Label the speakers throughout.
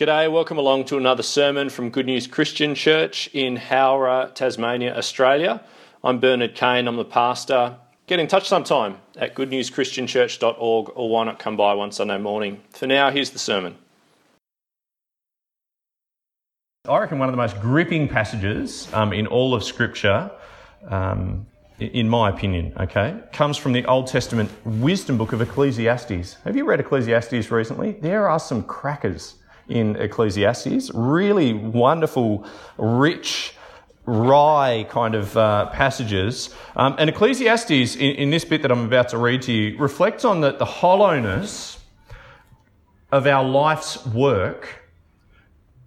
Speaker 1: G'day, welcome along to another sermon from Good News Christian Church in Howrah, Tasmania, Australia. I'm Bernard Kane, I'm the pastor. Get in touch sometime at goodnewschristianchurch.org or why not come by one Sunday morning. For now, here's the sermon.
Speaker 2: I reckon one of the most gripping passages um, in all of Scripture, um, in my opinion, okay, comes from the Old Testament wisdom book of Ecclesiastes. Have you read Ecclesiastes recently? There are some crackers in Ecclesiastes. Really wonderful, rich, wry kind of uh, passages. Um, and Ecclesiastes, in, in, this bit that I'm about to read to you, reflects on the, the hollowness of our life's work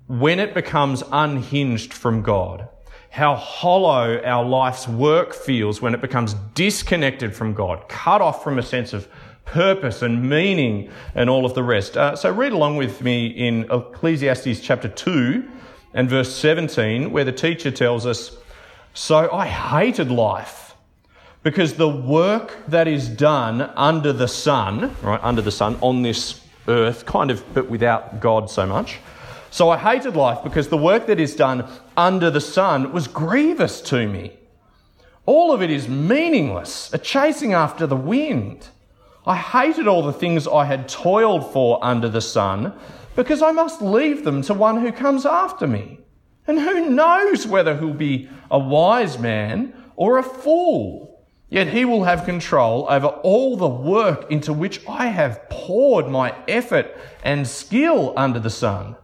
Speaker 2: when it becomes unhinged from God. How hollow our life's work feels when it becomes disconnected from God, cut off from a sense of purpose and meaning and all of the rest. Uh, so read along with me in Ecclesiastes chapter 2 and verse 17, where the teacher tells us, So I hated life because the work that is done under the sun, right, under the sun on this earth, kind of, but without God so much. So I hated life because the work that is done under the sun was grievous to me. All of it is meaningless, a chasing after the wind. I hated all the things I had toiled for under the sun because I must leave them to one who comes after me. And who knows whether he'll be a wise man or a fool? Yet he will have control over all the work into which I have poured my effort and skill under the sun.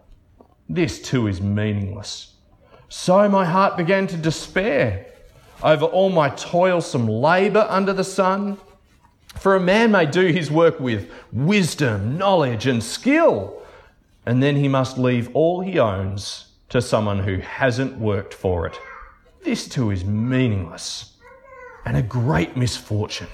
Speaker 2: This too is meaningless. So my heart began to despair over all my toilsome labour under the sun. For a man may do his work with wisdom, knowledge, and skill, and then he must leave all he owns to someone who hasn't worked for it. This too is meaningless and a great misfortune.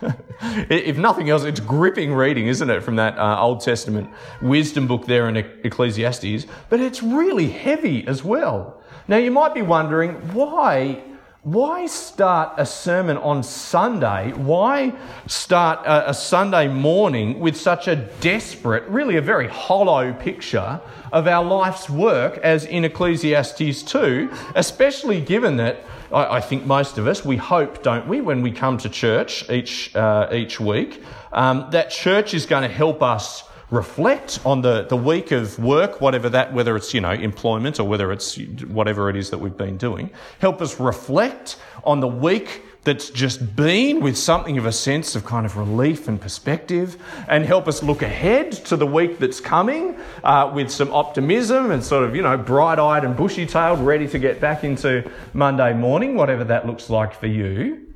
Speaker 2: if nothing else, it's gripping reading, isn't it, from that uh, Old Testament wisdom book there in Ecclesiastes? But it's really heavy as well. Now, you might be wondering why why start a sermon on Sunday? Why start a, a, Sunday morning with such a desperate, really a very hollow picture of our life's work as in Ecclesiastes 2, especially given that I, I think most of us, we hope, don't we, when we come to church each, uh, each week, um, that church is going to help us reflect on the, the week of work, whatever that, whether it's, you know, employment or whether it's whatever it is that we've been doing. Help us reflect on the week that's just been with something of a sense of kind of relief and perspective and help us look ahead to the week that's coming uh, with some optimism and sort of, you know, bright eyed and bushy tailed, ready to get back into Monday morning, whatever that looks like for you.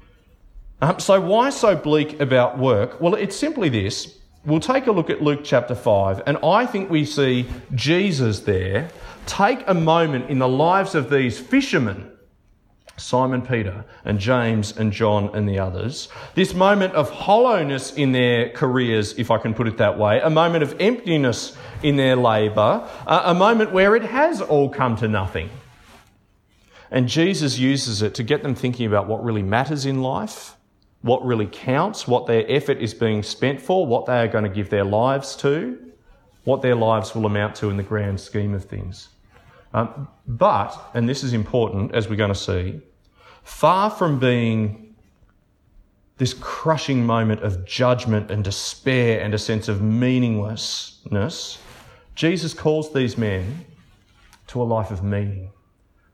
Speaker 2: Um, so, why so bleak about work? Well, it's simply this we'll take a look at Luke chapter 5, and I think we see Jesus there take a moment in the lives of these fishermen. Simon Peter and James and John and the others. This moment of hollowness in their careers, if I can put it that way, a moment of emptiness in their labour, uh, a moment where it has all come to nothing. And Jesus uses it to get them thinking about what really matters in life what really counts, what their effort is being spent for, what they are going to give their lives to, what their lives will amount to in the grand scheme of things. Um, but, and this is important as we're going to see, far from being this crushing moment of judgment and despair and a sense of meaninglessness, Jesus calls these men to a life of meaning,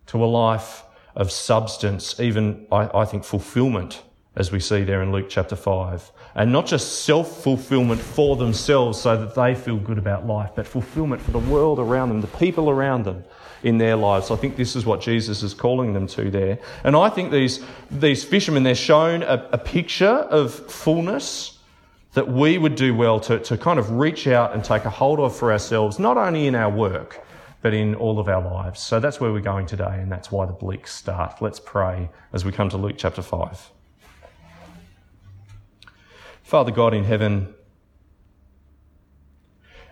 Speaker 2: to a life of substance, even, I, I think, fulfillment as we see there in Luke chapter 5. And not just self fulfillment for themselves so that they feel good about life, but fulfillment for the world around them, the people around them in their lives. I think this is what Jesus is calling them to there. And I think these, these fishermen, they're shown a, a picture of fullness that we would do well to, to kind of reach out and take a hold of for ourselves, not only in our work, but in all of our lives. So that's where we're going today, and that's why the bleak start. Let's pray as we come to Luke chapter 5. Father God in heaven,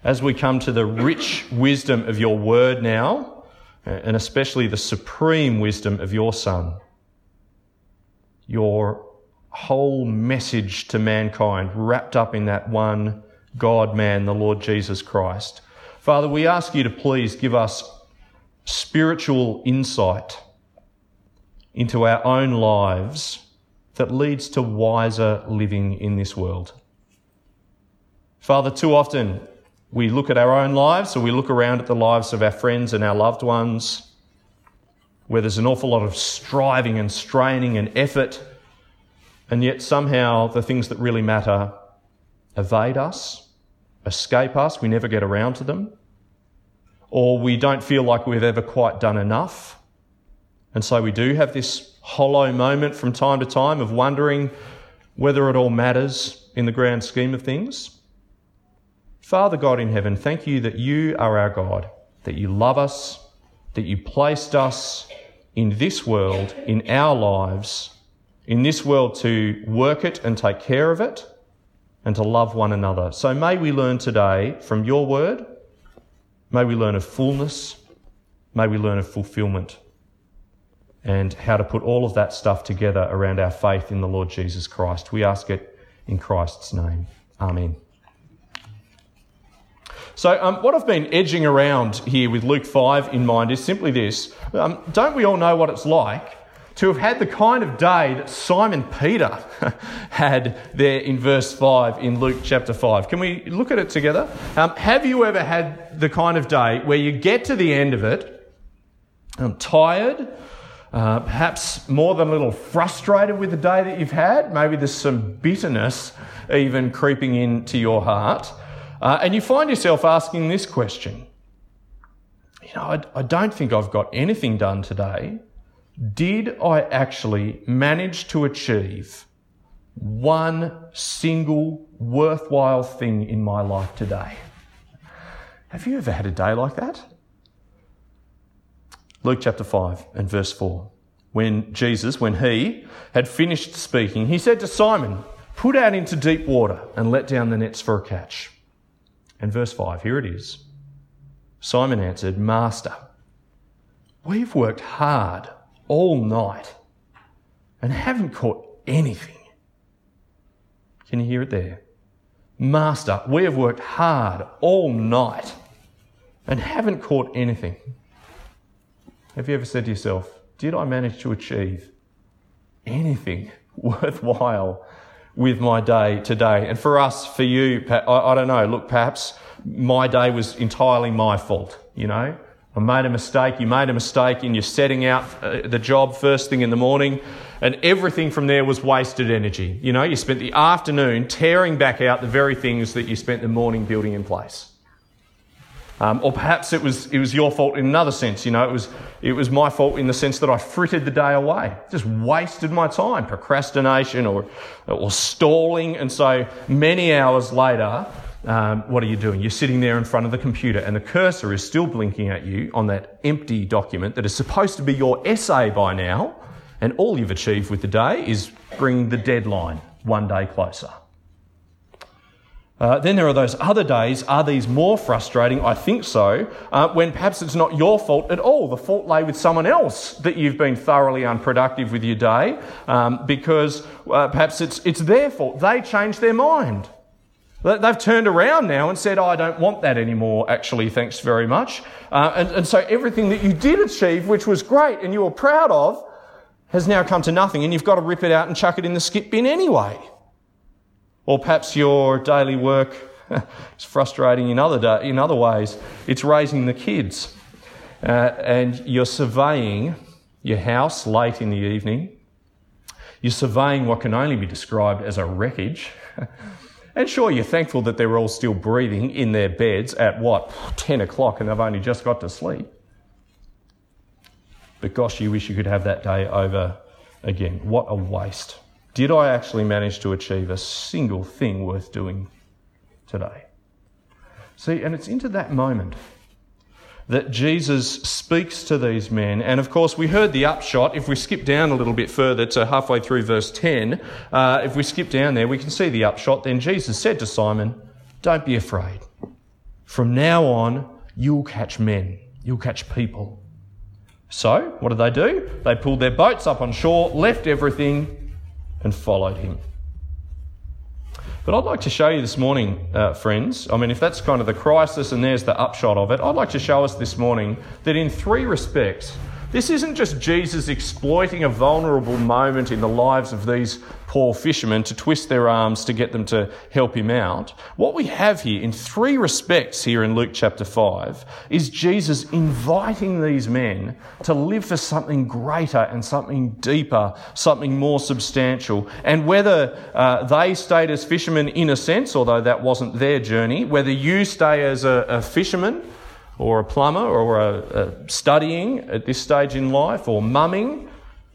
Speaker 2: as we come to the rich wisdom of your word now, and especially the supreme wisdom of your Son, your whole message to mankind wrapped up in that one God man, the Lord Jesus Christ. Father, we ask you to please give us spiritual insight into our own lives that leads to wiser living in this world. Father, too often we look at our own lives or we look around at the lives of our friends and our loved ones where there's an awful lot of striving and straining and effort, and yet somehow the things that really matter evade us, escape us, we never get around to them, or we don't feel like we've ever quite done enough. And so we do have this hollow moment from time to time of wondering whether it all matters in the grand scheme of things. Father God in heaven, thank you that you are our God, that you love us, that you placed us in this world, in our lives, in this world to work it and take care of it and to love one another. So may we learn today from your word. May we learn of fullness. May we learn of fulfillment and how to put all of that stuff together around our faith in the Lord Jesus Christ. We ask it in Christ's name. Amen. So, um, what I've been edging around here with Luke 5 in mind is simply this. Um, don't we all know what it's like to have had the kind of day that Simon Peter had there in verse 5 in Luke chapter 5? Can we look at it together? Um, have you ever had the kind of day where you get to the end of it, um, tired, uh, perhaps more than a little frustrated with the day that you've had? Maybe there's some bitterness even creeping into your heart. Uh, and you find yourself asking this question You know, I, I don't think I've got anything done today. Did I actually manage to achieve one single worthwhile thing in my life today? Have you ever had a day like that? Luke chapter 5 and verse 4. When Jesus, when he had finished speaking, he said to Simon, Put out into deep water and let down the nets for a catch. And verse 5, here it is. Simon answered, Master, we've worked hard all night and haven't caught anything. Can you hear it there? Master, we have worked hard all night and haven't caught anything. Have you ever said to yourself, Did I manage to achieve anything worthwhile with my day today. And for us, for you, I, don't know, look, perhaps my day was entirely my fault, you know. I made a mistake, you made a mistake in your setting out uh, the job first thing in the morning, and everything from there was wasted energy. You know, you spent the afternoon tearing back out the very things that you spent the morning building in place. Um, or perhaps it was, it was your fault in another sense. You know, it was, it was my fault in the sense that I frittered the day away, just wasted my time, procrastination or, or stalling. And so many hours later, um, what are you doing? You're sitting there in front of the computer and the cursor is still blinking at you on that empty document that is supposed to be your essay by now. And all you've achieved with the day is bring the deadline one day closer. Uh, then there are those other days. Are these more frustrating? I think so. Uh, when perhaps it's not your fault at all. The fault lay with someone else that you've been thoroughly unproductive with your day um, because uh, perhaps it's, it's their fault. They changed their mind. They've turned around now and said, oh, I don't want that anymore, actually, thanks very much. Uh, and, and so everything that you did achieve, which was great and you were proud of, has now come to nothing and you've got to rip it out and chuck it in the skip bin anyway. Or perhaps your daily work is frustrating in other, da- in other ways. It's raising the kids. Uh, and you're surveying your house late in the evening. You're surveying what can only be described as a wreckage. and sure, you're thankful that they're all still breathing in their beds at what, 10 o'clock and they've only just got to sleep. But gosh, you wish you could have that day over again. What a waste. Did I actually manage to achieve a single thing worth doing today? See, and it's into that moment that Jesus speaks to these men. And of course, we heard the upshot. If we skip down a little bit further to halfway through verse 10, uh, if we skip down there, we can see the upshot. Then Jesus said to Simon, Don't be afraid. From now on, you'll catch men, you'll catch people. So, what did they do? They pulled their boats up on shore, left everything, and followed him. But I'd like to show you this morning, uh, friends. I mean, if that's kind of the crisis and there's the upshot of it, I'd like to show us this morning that in three respects, this isn't just Jesus exploiting a vulnerable moment in the lives of these poor fishermen to twist their arms to get them to help him out. What we have here, in three respects, here in Luke chapter 5, is Jesus inviting these men to live for something greater and something deeper, something more substantial. And whether uh, they stayed as fishermen in a sense, although that wasn't their journey, whether you stay as a, a fisherman, or a plumber or a, a studying at this stage in life or mumming,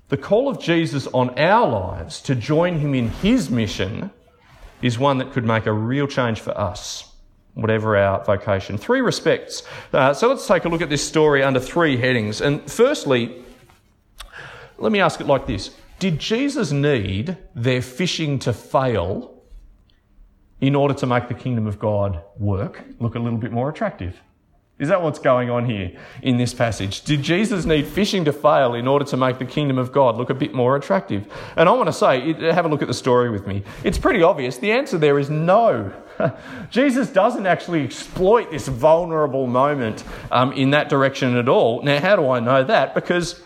Speaker 2: the call of Jesus on our lives to join him in his mission is one that could make a real change for us, whatever our vocation. Three respects. Uh, so let's take a look at this story under three headings. And firstly, let me ask it like this Did Jesus need their fishing to fail in order to make the kingdom of God work, look a little bit more attractive? Is that what's going on here in this passage? Did Jesus need fishing to fail in order to make the kingdom of God look a bit more attractive? And I want to say, have a look at the story with me. It's pretty obvious. The answer there is no. Jesus doesn't actually exploit this vulnerable moment um, in that direction at all. Now, how do I know that? Because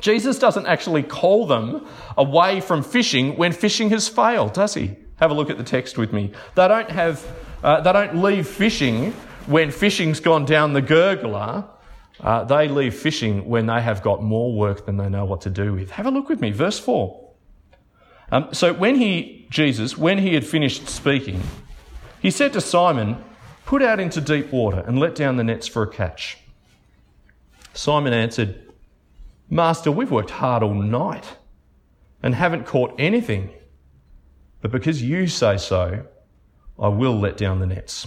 Speaker 2: Jesus doesn't actually call them away from fishing when fishing has failed, does he? Have a look at the text with me. They don't have, uh, they don't leave fishing when fishing's gone down the gurgler, uh, they leave fishing when they have got more work than they know what to do with. Have a look with me, verse 4. Um, so when he, Jesus, when he had finished speaking, he said to Simon, Put out into deep water and let down the nets for a catch. Simon answered, Master, we've worked hard all night and haven't caught anything. But because you say so, I will let down the nets.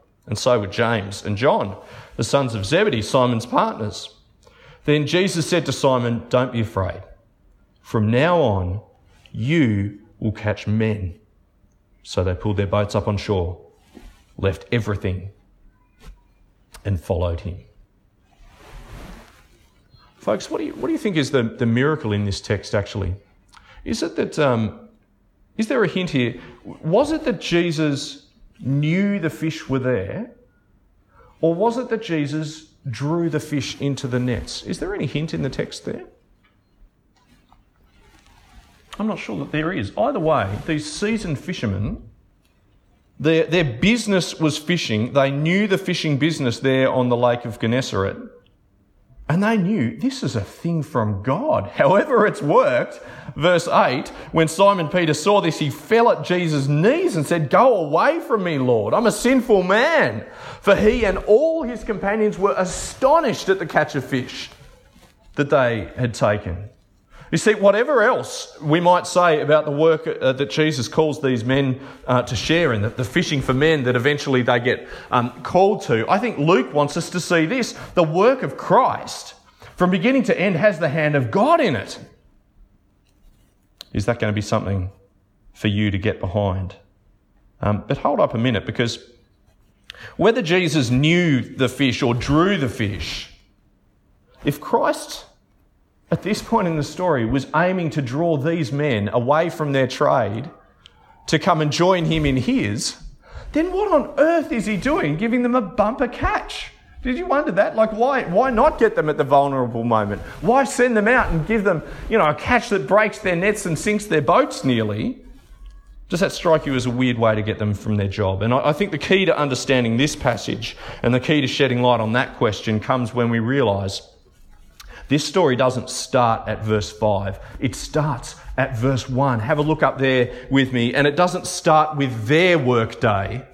Speaker 2: and so were James and John the sons of Zebedee, Simon's partners. Then Jesus said to Simon, Don't be afraid. From now on, you will catch men. So they pulled their boats up on shore, left everything, and followed him. Folks, what do you, what do you think is the, the miracle in this text actually? Is it that, um, is there a hint here? Was it that Jesus knew the fish were there or was it that Jesus drew the fish into the nets? Is there any hint in the text there? I'm not sure that there is. Either way, these seasoned fishermen, their, their business was fishing. They knew the fishing business there on the Lake of Gennesaret. And they knew this is a thing from God. However, it's worked. Verse 8 when Simon Peter saw this, he fell at Jesus' knees and said, Go away from me, Lord. I'm a sinful man. For he and all his companions were astonished at the catch of fish that they had taken. You see, whatever else we might say about the work uh, that Jesus calls these men uh, to share in, the, the, fishing for men that eventually they get um, called to, I think Luke wants us to see this. The work of Christ, from beginning to end, has the hand of God in it. Is that going to be something for you to get behind? Um, but hold up a minute, because whether Jesus knew the fish or drew the fish, if Christ at this point in the story, was aiming to draw these men away from their trade to come and join him in his, then what on earth is he doing giving them a bumper catch? Did you wonder that? Like, why, why not get them at the vulnerable moment? Why send them out and give them, you know, a catch that breaks their nets and sinks their boats nearly? Does that strike you as a weird way to get them from their job? And I, I think the key to understanding this passage and the key to shedding light on that question comes when we realise this story doesn't start at verse 5, it starts at verse 1. Have a look up there with me. And it doesn't start with their workday,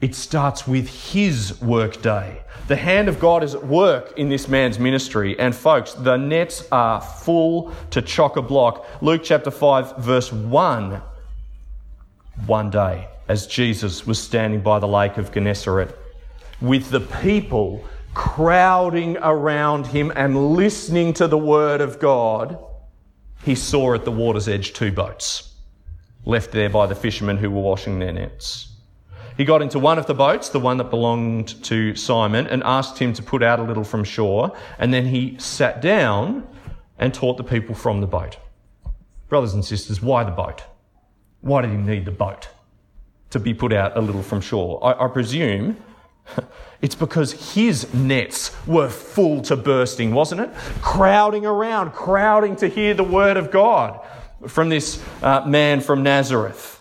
Speaker 2: it starts with his workday. The hand of God is at work in this man's ministry. And folks, the nets are full to chock a block. Luke chapter 5, verse 1. One day. as Jesus was standing by the lake of Gennesaret with the people crowding around him and listening to the word of God, he saw at the water's edge two boats left there by the fishermen who were washing their nets. He got into one of the boats, the one that belonged to Simon, and asked him to put out a little from shore, and then he sat down and taught the people from the boat. Brothers and sisters, why the boat? Why did he need the boat to be put out a little from shore? I, I presume it's because his nets were full to bursting, wasn't it? Crowding around, crowding to hear the word of God from this uh, man from Nazareth.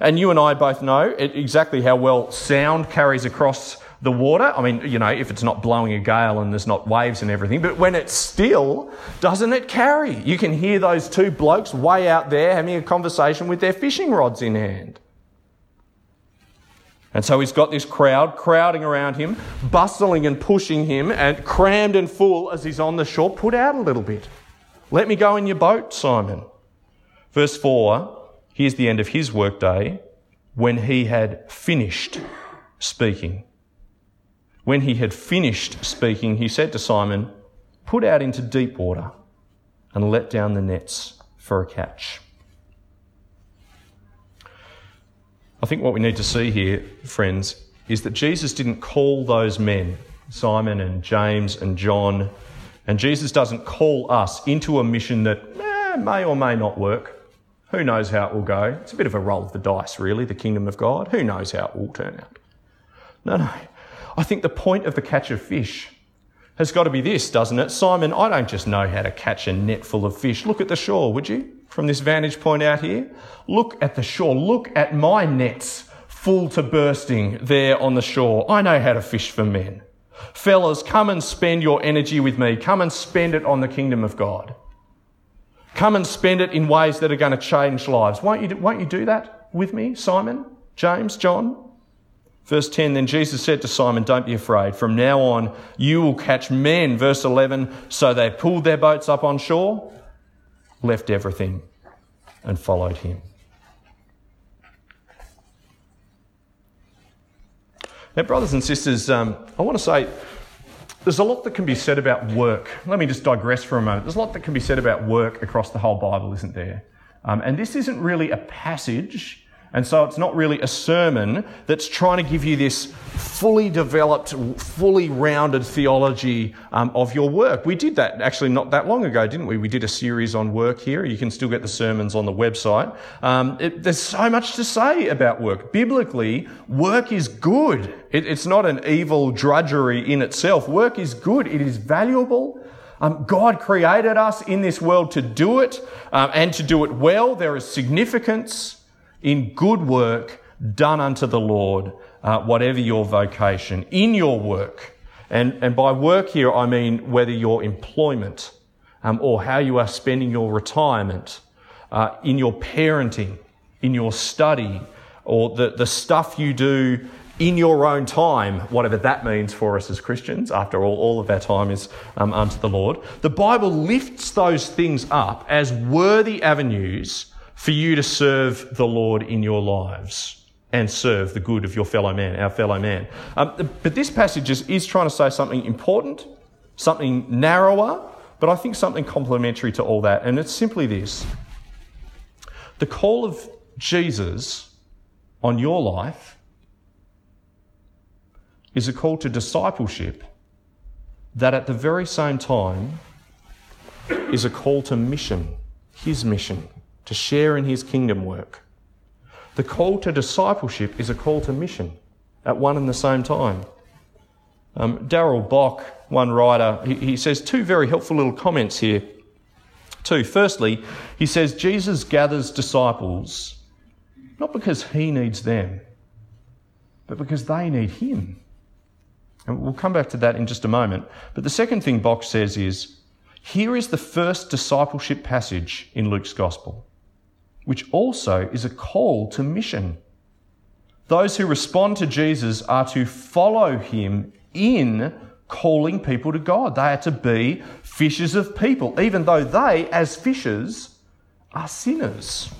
Speaker 2: And you and I both know exactly how well sound carries across the water. I mean, you know, if it's not blowing a gale and there's not waves and everything, but when it's still, doesn't it carry? You can hear those two blokes way out there having a conversation with their fishing rods in hand. And so he's got this crowd crowding around him, bustling and pushing him, and crammed and full as he's on the shore. Put out a little bit. Let me go in your boat, Simon. Verse 4 here's the end of his workday when he had finished speaking. When he had finished speaking, he said to Simon, Put out into deep water and let down the nets for a catch. I think what we need to see here, friends, is that Jesus didn't call those men, Simon and James and John, and Jesus doesn't call us into a mission that eh, may or may not work. Who knows how it will go? It's a bit of a roll of the dice, really, the kingdom of God. Who knows how it will turn out? No, no. I think the point of the catch of fish has got to be this, doesn't it? Simon, I don't just know how to catch a net full of fish. Look at the shore, would you? From this vantage point out here. Look at the shore. Look at my nets full to bursting there on the shore. I know how to fish for men. Fellas, come and spend your energy with me. Come and spend it on the kingdom of God. Come and spend it in ways that are going to change lives. Won't you, won't you do that with me, Simon, James, John? Verse 10 Then Jesus said to Simon, Don't be afraid. From now on, you will catch men. Verse 11 So they pulled their boats up on shore, left everything, and followed him. Now, brothers and sisters, um, I want to say there's a lot that can be said about work. Let me just digress for a moment. There's a lot that can be said about work across the whole Bible, isn't there? Um, and this isn't really a passage and so it's not really a sermon that's trying to give you this fully developed, fully rounded theology um, of your work. We did that actually not that long ago, didn't we? We did a series on work here. You can still get the sermons on the website. Um, it, there's so much to say about work. Biblically, work is good. It, it's not an evil drudgery in itself. Work is good. It is valuable. Um, God created us in this world to do it um, and to do it well. There is significance in good work done unto the Lord, uh, whatever your vocation, in your work. And, and by work here, I mean whether your employment um, or how you are spending your retirement, uh, in your parenting, in your study, or the, the stuff you do in your own time, whatever that means for us as Christians. After all, all of our time is um, unto the Lord. The Bible lifts those things up as worthy avenues for you to serve the Lord in your lives and serve the good of your fellow man, our fellow man. Um, but this passage is, is trying to say something important, something narrower, but I think something complementary to all that. And it's simply this the call of Jesus on your life is a call to discipleship that at the very same time is a call to mission, his mission to share in his kingdom work. The call to discipleship is a call to mission at one and the same time. Um, Darrell Bock, one writer, he, he says two very helpful little comments here. Two. Firstly, he says Jesus gathers disciples not because he needs them, but because they need him. And we'll come back to that in just a moment. But the second thing Bock says is here is the first discipleship passage in Luke's gospel which also is a call to mission. Those who respond to Jesus are to follow him in calling people to God. They are to be fishers of people, even though they, as fishers, are sinners.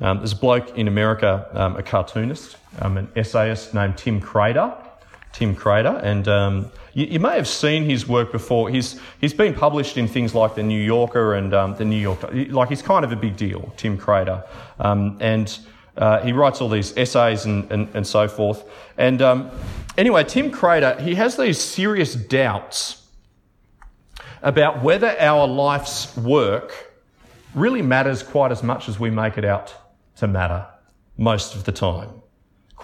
Speaker 2: Um, there's a bloke in America, um, a cartoonist, um, an essayist named Tim Kreider. Tim Kreider, and um, you, you, may have seen his work before. He's he's been published in things like the New Yorker and um, the New York. Like he's kind of a big deal, Tim Kreider, um, and uh, he writes all these essays and, and, and so forth. And um, anyway, Tim Kreider, he has these serious doubts about whether our life's work really matters quite as much as we make it out to matter most of the time,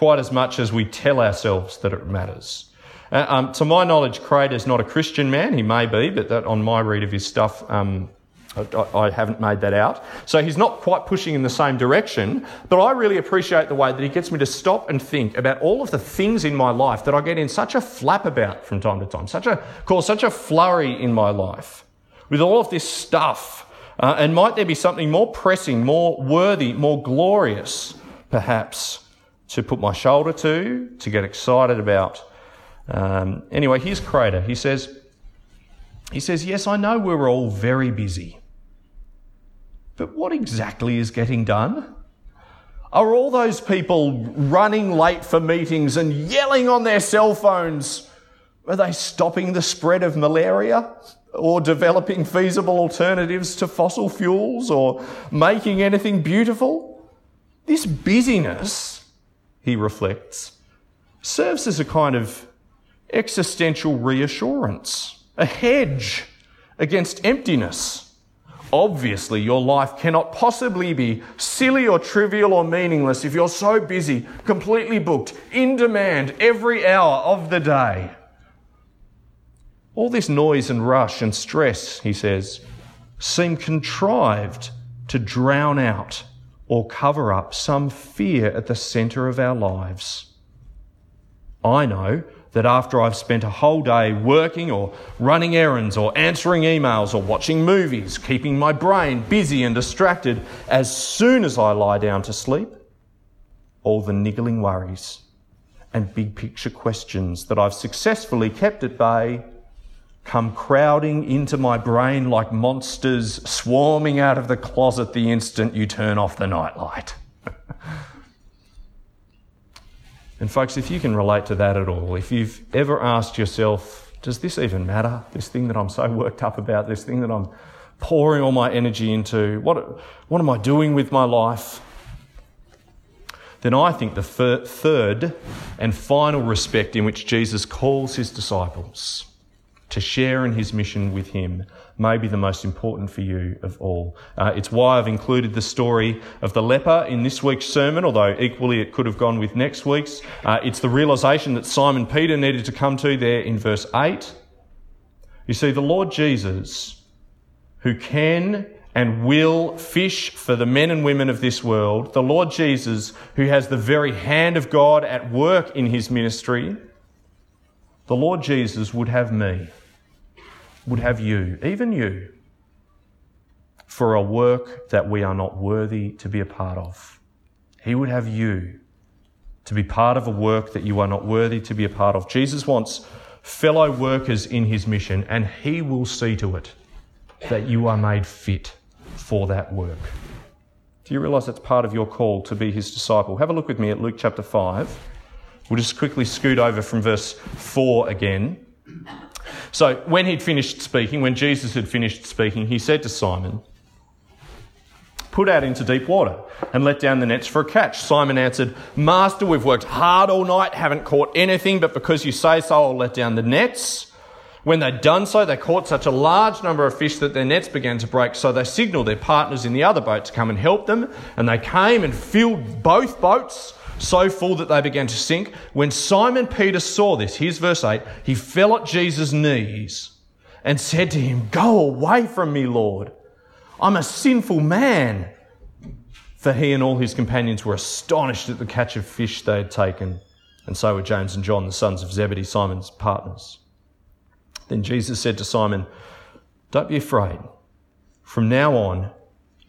Speaker 2: quite as much as we tell ourselves that it matters. Uh, um, to my knowledge, Kreider is not a Christian man. He may be, but that, on my read of his stuff, um, I, I, haven't made that out. So he's not quite pushing in the same direction, but I really appreciate the way that he gets me to stop and think about all of the things in my life that I get in such a flap about from time to time, such a cause such a flurry in my life with all of this stuff uh, and might there be something more pressing, more worthy, more glorious, perhaps, to put my shoulder to, to get excited about? Um, anyway, here's Kreider. He says, he says, Yes, I know we're all very busy. But what exactly is getting done? Are all those people running late for meetings and yelling on their cell phones? Are they stopping the spread of malaria? or developing feasible alternatives to fossil fuels or making anything beautiful. This busyness, he reflects, serves as a kind of existential reassurance, a hedge against emptiness. Obviously, your life cannot possibly be silly or trivial or meaningless if you're so busy, completely booked, in demand every hour of the day. All this noise and rush and stress, he says, seem contrived to drown out or cover up some fear at the centre of our lives. I know that after I've spent a whole day working or running errands or answering emails or watching movies, keeping my brain busy and distracted, as soon as I lie down to sleep, all the niggling worries and big picture questions that I've successfully kept at bay come crowding into my brain like monsters swarming out of the closet the instant you turn off the nightlight. and, folks, if you can relate to that at all, if you've ever asked yourself, does this even matter? This thing that I'm so worked up about, this thing that I'm pouring all my energy into, what, what am I doing with my life? Then I think the third and final respect in which Jesus calls his disciples to share in his mission with him may be the most important for you of all. Uh, it's why I've included the story of the leper in this week's sermon, although equally it could have gone with next week's. Uh, it's the realization that Simon Peter needed to come to there in verse 8. You see, the Lord Jesus, who can and will fish for the men and women of this world, the Lord Jesus, who has the very hand of God at work in his ministry, the Lord Jesus would have me would have you, even you, for a work that we are not worthy to be a part of. He would have you to be part of a work that you are not worthy to be a part of. Jesus wants fellow workers in his mission, and he will see to it that you are made fit for that work. Do you realize that's part of your call to be his disciple? Have a look with me at Luke chapter 5. We'll just quickly scoot over from verse 4 again. So when he'd finished speaking, when Jesus had finished speaking, he said to Simon, Put out into deep water and let down the nets for a catch. Simon answered, Master, we've worked hard all night, haven't caught anything, but because you say so, I'll let down the nets. When they'd done so, they caught such a large number of fish that their nets began to break. So they signaled their partners in the other boat to come and help them. And they came and filled both boats so full that they began to sink. When Simon Peter saw this, here's verse 8, he fell at Jesus' knees and said to him, Go away from me, Lord. I'm a sinful man. For he and all his companions were astonished at the catch of fish they had taken, and so were James and John, the sons of Zebedee, Simon's partners. Then Jesus said to Simon, Don't be afraid. From now on,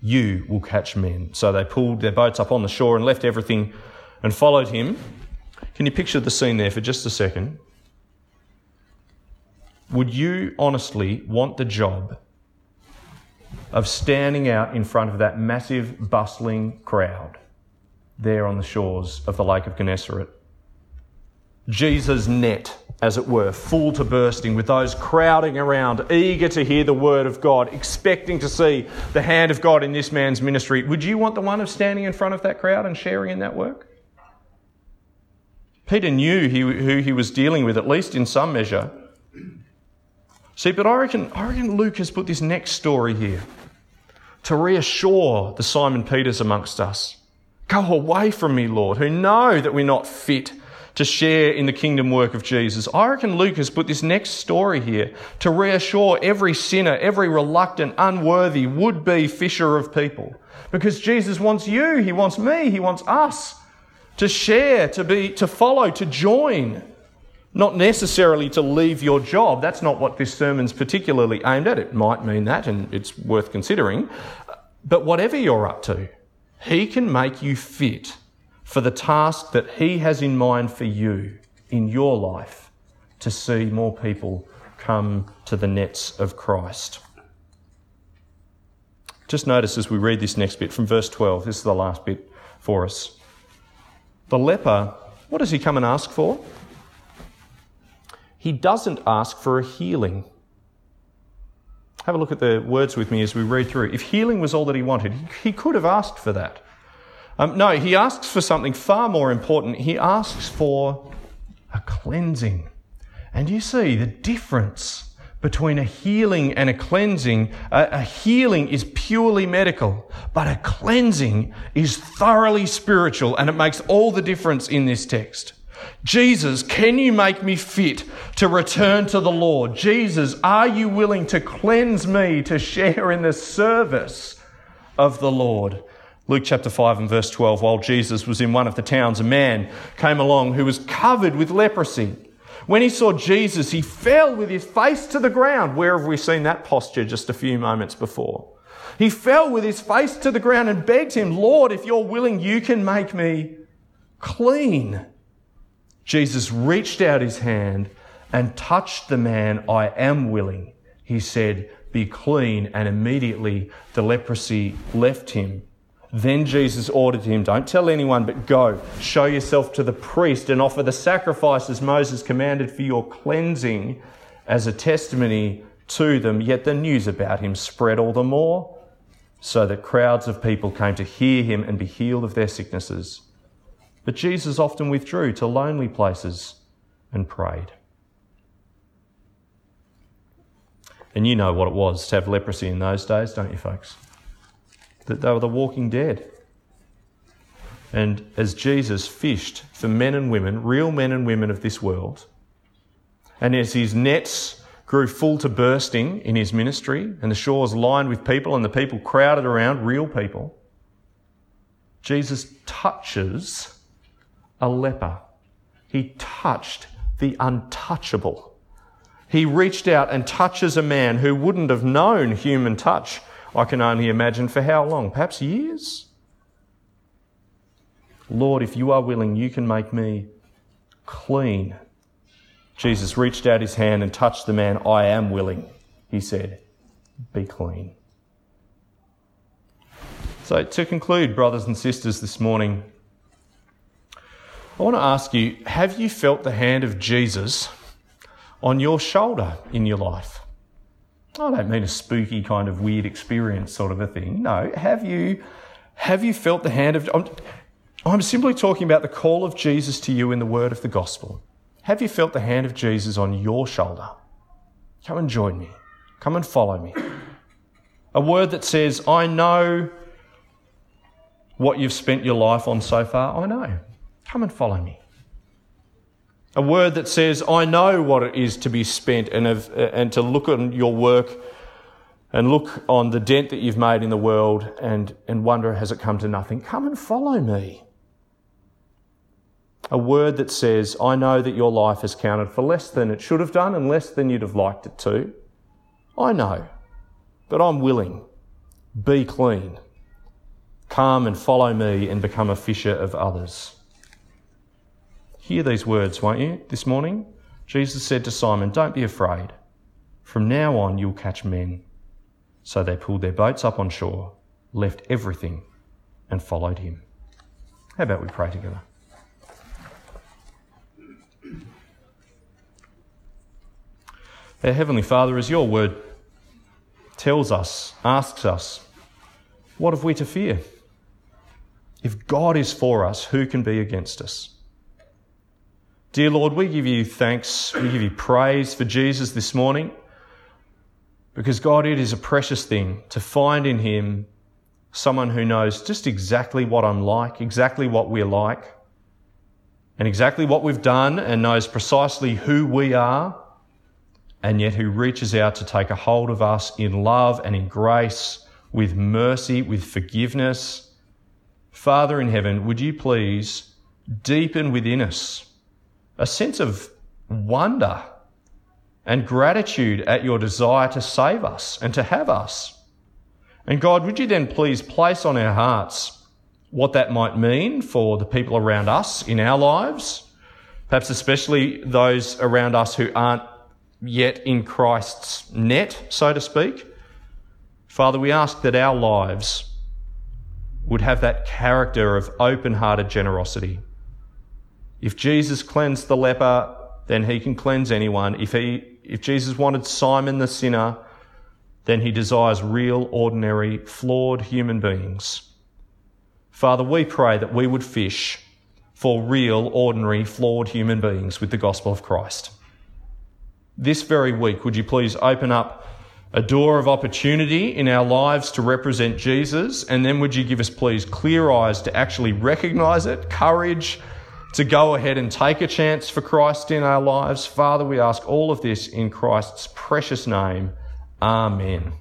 Speaker 2: you will catch men. So they pulled their boats up on the shore and left everything and followed him. Can you picture the scene there for just a second? Would you honestly want the job of standing out in front of that massive, bustling crowd there on the shores of the Lake of Gennesaret. Jesus' net, as it were, full to bursting, with those crowding around, eager to hear the word of God, expecting to see the hand of God in this man's ministry. Would you want the one of standing in front of that crowd and sharing in that work? Peter knew he, who he was dealing with, at least in some measure. See, but I reckon, I reckon Luke has put this next story here to reassure the Simon Peters amongst us. Go away from me, Lord, who know that we're not fit to share in the kingdom work of Jesus. I reckon Luke has put this next story here to reassure every sinner, every reluctant, unworthy, would be fisher of people. Because Jesus wants you, He wants me, He wants us to share, to be, to follow, to join. Not necessarily to leave your job. That's not what this sermon's particularly aimed at. It might mean that, and it's worth considering. But whatever you're up to, He can make you fit for the task that He has in mind for you in your life to see more people come to the nets of Christ. Just notice as we read this next bit from verse 12, this is the last bit for us. The leper, what does he come and ask for? He doesn't ask for a healing. Have a look at the words with me as we read through. If healing was all that he wanted, he could have asked for that. Um, no, he asks for something far more important. He asks for a cleansing. And you see the difference between a healing and a cleansing. A, a, healing is purely medical, but a cleansing is thoroughly spiritual, and it makes all the difference in this text. Jesus, can you make me fit to return to the Lord? Jesus, are you willing to cleanse me to share in the service of the Lord? Luke chapter 5 and verse 12, while Jesus was in one of the towns, a man came along who was covered with leprosy. When he saw Jesus, he fell with his face to the ground. Where have we seen that posture just a few moments before? He fell with his face to the ground and begged him, Lord, if you're willing, you can make me clean. Jesus reached out his hand and touched the man, I am willing. He said, Be clean. And immediately the leprosy left him. Then Jesus ordered him, Don't tell anyone, but go, show yourself to the priest, and offer the sacrifices Moses commanded for your cleansing as a testimony to them. Yet the news about him spread all the more, so that crowds of people came to hear him and be healed of their sicknesses. But Jesus often withdrew to lonely places and prayed. And you know what it was to have leprosy in those days, don't you, folks? That they were the walking dead. And as Jesus fished for men and women, real men and women of this world, and as his nets grew full to bursting in his ministry, and the shores lined with people, and the people crowded around, real people, Jesus touches a leper. He touched the untouchable. He reached out and touches a man who wouldn't have known human touch I can only imagine for how long? Perhaps years? Lord, if you are willing, you can make me clean. Jesus reached out his hand and touched the man. I am willing, he said. Be clean. So, to conclude, brothers and sisters, this morning, I want to ask you have you felt the hand of Jesus on your shoulder in your life? I don't mean a spooky kind of weird experience sort of a thing. No, have you have you felt the hand of I'm, I'm simply talking about the call of Jesus to you in the word of the gospel. Have you felt the hand of Jesus on your shoulder? Come and join me. Come and follow me. A word that says, I know what you've spent your life on so far. I know. Come and follow me. A word that says, I know what it is to be spent and, have, and to look on your work and look on the dent that you've made in the world and, and wonder, has it come to nothing? Come and follow me. A word that says, I know that your life has counted for less than it should have done and less than you'd have liked it to. I know, but I'm willing. Be clean. Come and follow me and become a fisher of others. Hear these words, won't you, this morning? Jesus said to Simon, Don't be afraid. From now on, you'll catch men. So they pulled their boats up on shore, left everything, and followed him. How about we pray together? Our Heavenly Father, as your word tells us, asks us, what have we to fear? If God is for us, who can be against us? Dear Lord, we give you thanks, we give you praise for Jesus this morning, because God, it is a precious thing to find in Him someone who knows just exactly what I'm like, exactly what we're like, and exactly what we've done, and knows precisely who we are and yet who reaches out to take a hold of us in love and in grace, with mercy, with forgiveness. Father in heaven, would you please deepen within us a sense of wonder and gratitude at your desire to save us and to have us? And God, would you then please place on our hearts what that might mean for the people around us in our lives, perhaps especially those around us who aren't yet in Christ's net, so to speak. Father, we ask that our lives would have that character of open hearted generosity. If Jesus cleansed the leper, then he can cleanse anyone. If, he, if Jesus wanted Simon the sinner, then he desires real, ordinary, flawed human beings. Father, we pray that we would fish for real, ordinary, flawed human beings with the gospel of Christ this very week, would you please open up a door of opportunity in our lives to represent Jesus? And then would you give us, please, clear eyes to actually recognize it, courage to go ahead and take a chance for Christ in our lives? Father, we ask all of this in Christ's precious name. Amen.